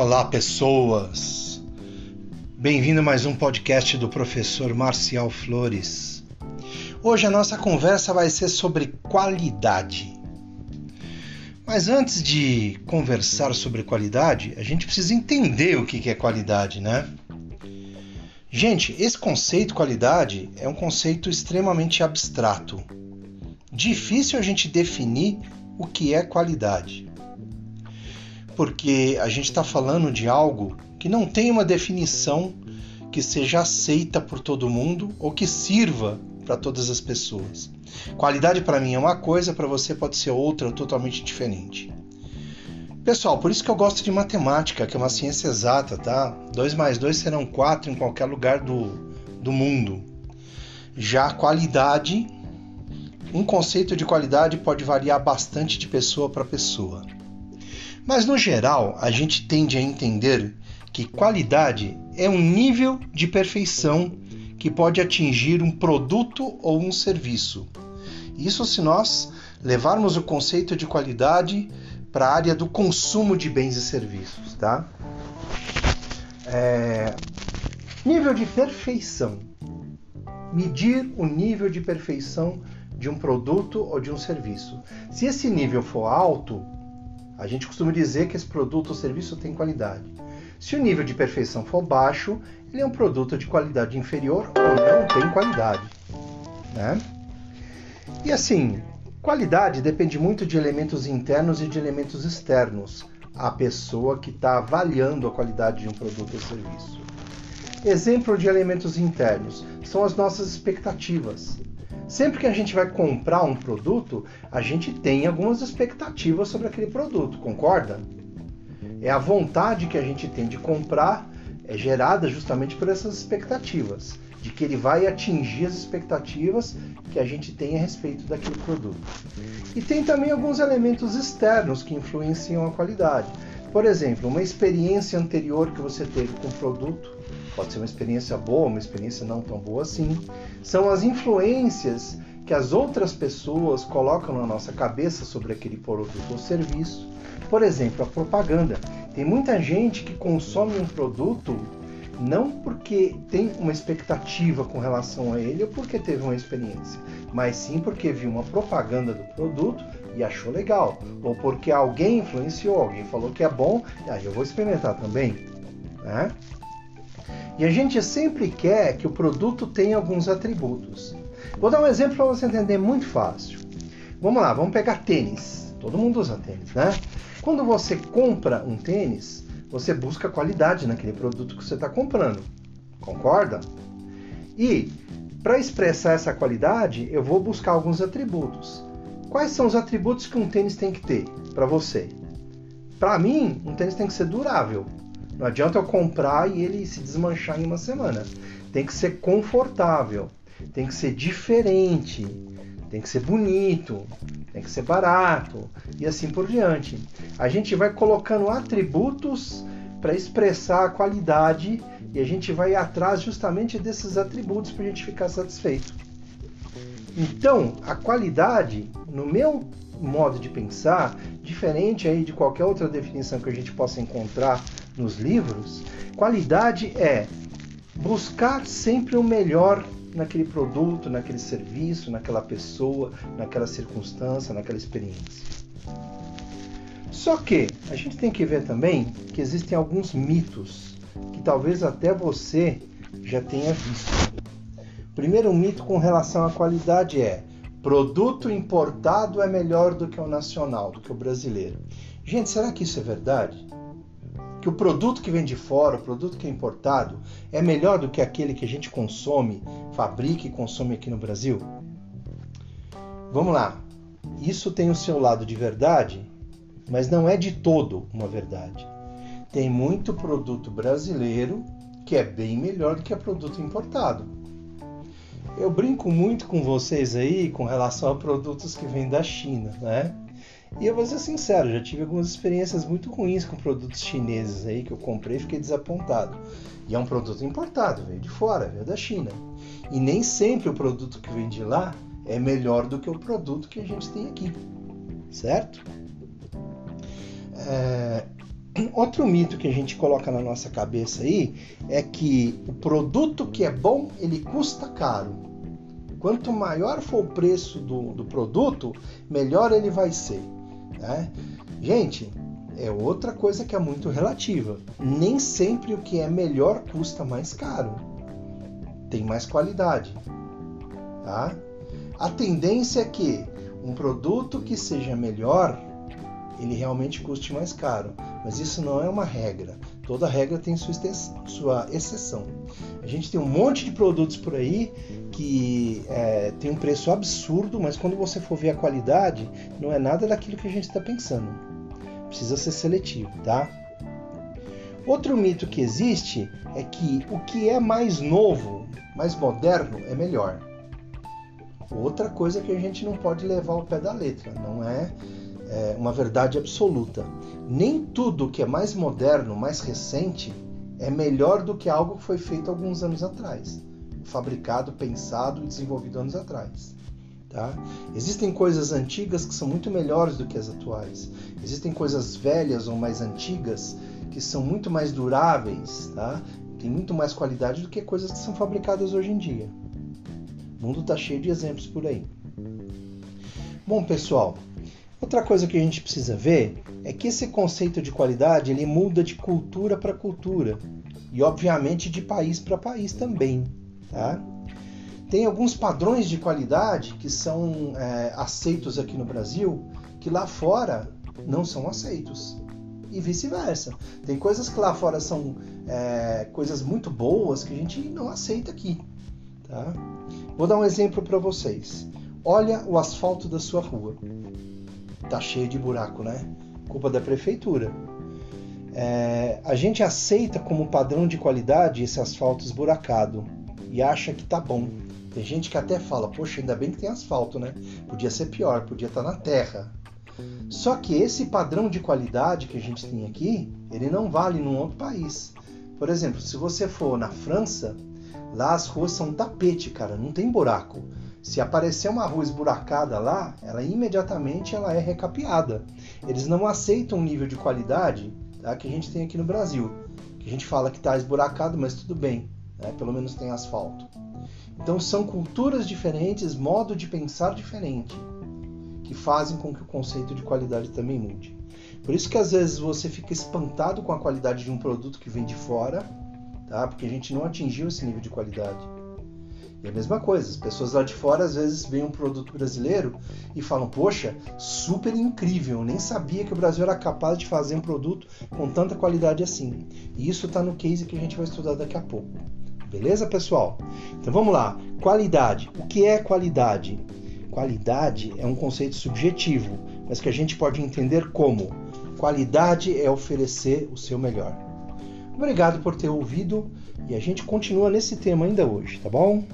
Olá, pessoas! Bem-vindo a mais um podcast do professor Marcial Flores. Hoje a nossa conversa vai ser sobre qualidade. Mas antes de conversar sobre qualidade, a gente precisa entender o que é qualidade, né? Gente, esse conceito qualidade é um conceito extremamente abstrato. Difícil a gente definir o que é qualidade porque a gente está falando de algo que não tem uma definição que seja aceita por todo mundo ou que sirva para todas as pessoas. Qualidade para mim é uma coisa, para você pode ser outra totalmente diferente. Pessoal, por isso que eu gosto de matemática, que é uma ciência exata, tá? 2 mais 2 serão 4 em qualquer lugar do, do mundo. Já qualidade, um conceito de qualidade pode variar bastante de pessoa para pessoa. Mas no geral, a gente tende a entender que qualidade é um nível de perfeição que pode atingir um produto ou um serviço. Isso se nós levarmos o conceito de qualidade para a área do consumo de bens e serviços, tá? É... Nível de perfeição. Medir o nível de perfeição de um produto ou de um serviço. Se esse nível for alto, a gente costuma dizer que esse produto ou serviço tem qualidade. Se o nível de perfeição for baixo, ele é um produto de qualidade inferior ou não tem qualidade. Né? E assim, qualidade depende muito de elementos internos e de elementos externos. A pessoa que está avaliando a qualidade de um produto ou serviço. Exemplo de elementos internos são as nossas expectativas. Sempre que a gente vai comprar um produto, a gente tem algumas expectativas sobre aquele produto, concorda? É a vontade que a gente tem de comprar é gerada justamente por essas expectativas, de que ele vai atingir as expectativas que a gente tem a respeito daquele produto. E tem também alguns elementos externos que influenciam a qualidade. Por exemplo, uma experiência anterior que você teve com o produto, pode ser uma experiência boa, uma experiência não tão boa assim. São as influências que as outras pessoas colocam na nossa cabeça sobre aquele produto ou serviço. Por exemplo, a propaganda. Tem muita gente que consome um produto não porque tem uma expectativa com relação a ele ou porque teve uma experiência, mas sim porque viu uma propaganda do produto e achou legal, ou porque alguém influenciou, alguém falou que é bom, e aí eu vou experimentar também. Né? E a gente sempre quer que o produto tenha alguns atributos. Vou dar um exemplo para você entender muito fácil. Vamos lá, vamos pegar tênis. Todo mundo usa tênis, né? Quando você compra um tênis, você busca qualidade naquele produto que você está comprando. Concorda? E para expressar essa qualidade, eu vou buscar alguns atributos. Quais são os atributos que um tênis tem que ter para você? Para mim, um tênis tem que ser durável. Não adianta eu comprar e ele se desmanchar em uma semana. Tem que ser confortável, tem que ser diferente, tem que ser bonito, tem que ser barato e assim por diante. A gente vai colocando atributos para expressar a qualidade e a gente vai atrás justamente desses atributos para a gente ficar satisfeito. Então, a qualidade, no meu modo de pensar, diferente aí de qualquer outra definição que a gente possa encontrar nos livros, qualidade é buscar sempre o melhor naquele produto, naquele serviço, naquela pessoa, naquela circunstância, naquela experiência. Só que a gente tem que ver também que existem alguns mitos que talvez até você já tenha visto. Primeiro mito com relação à qualidade é: produto importado é melhor do que o nacional, do que o brasileiro. Gente, será que isso é verdade? Que o produto que vem de fora, o produto que é importado, é melhor do que aquele que a gente consome, fabrica e consome aqui no Brasil? Vamos lá. Isso tem o seu lado de verdade, mas não é de todo uma verdade. Tem muito produto brasileiro que é bem melhor do que produto importado. Eu brinco muito com vocês aí com relação a produtos que vêm da China, né? E eu vou ser sincero, já tive algumas experiências muito ruins com produtos chineses aí que eu comprei e fiquei desapontado. E é um produto importado, veio de fora, veio da China. E nem sempre o produto que vem de lá é melhor do que o produto que a gente tem aqui, certo? É... Outro mito que a gente coloca na nossa cabeça aí é que o produto que é bom, ele custa caro. Quanto maior for o preço do, do produto, melhor ele vai ser. Né? Gente, é outra coisa que é muito relativa. Nem sempre o que é melhor custa mais caro. Tem mais qualidade. Tá? A tendência é que um produto que seja melhor, ele realmente custe mais caro. Mas isso não é uma regra. Toda regra tem sua, sua exceção. A gente tem um monte de produtos por aí que é, tem um preço absurdo, mas quando você for ver a qualidade, não é nada daquilo que a gente está pensando. Precisa ser seletivo, tá? Outro mito que existe é que o que é mais novo, mais moderno, é melhor. Outra coisa que a gente não pode levar ao pé da letra, não é, é uma verdade absoluta. Nem tudo que é mais moderno, mais recente, é melhor do que algo que foi feito alguns anos atrás, fabricado, pensado e desenvolvido anos atrás. Tá? Existem coisas antigas que são muito melhores do que as atuais. Existem coisas velhas ou mais antigas que são muito mais duráveis, tá? tem muito mais qualidade do que coisas que são fabricadas hoje em dia. O mundo está cheio de exemplos por aí. Bom, pessoal, outra coisa que a gente precisa ver é que esse conceito de qualidade ele muda de cultura para cultura e, obviamente, de país para país também. Tá? Tem alguns padrões de qualidade que são é, aceitos aqui no Brasil que lá fora não são aceitos e vice-versa. Tem coisas que lá fora são é, coisas muito boas que a gente não aceita aqui. Tá? Vou dar um exemplo para vocês. Olha o asfalto da sua rua. Tá cheio de buraco, né? Culpa da prefeitura. É, a gente aceita como padrão de qualidade esse asfalto esburacado e acha que tá bom. Tem gente que até fala, poxa, ainda bem que tem asfalto, né? Podia ser pior, podia estar tá na terra. Só que esse padrão de qualidade que a gente tem aqui, ele não vale num outro país. Por exemplo, se você for na França, Lá as ruas são tapete, cara, não tem buraco. Se aparecer uma rua esburacada lá, ela imediatamente ela é recapeada. Eles não aceitam o nível de qualidade tá, que a gente tem aqui no Brasil. Que a gente fala que está esburacado, mas tudo bem, né, pelo menos tem asfalto. Então são culturas diferentes, modo de pensar diferente, que fazem com que o conceito de qualidade também mude. Por isso que às vezes você fica espantado com a qualidade de um produto que vem de fora tá? Porque a gente não atingiu esse nível de qualidade. E a mesma coisa, as pessoas lá de fora às vezes veem um produto brasileiro e falam: Poxa, super incrível, eu nem sabia que o Brasil era capaz de fazer um produto com tanta qualidade assim. E isso está no case que a gente vai estudar daqui a pouco. Beleza, pessoal? Então vamos lá. Qualidade. O que é qualidade? Qualidade é um conceito subjetivo, mas que a gente pode entender como: qualidade é oferecer o seu melhor. Obrigado por ter ouvido e a gente continua nesse tema ainda hoje, tá bom?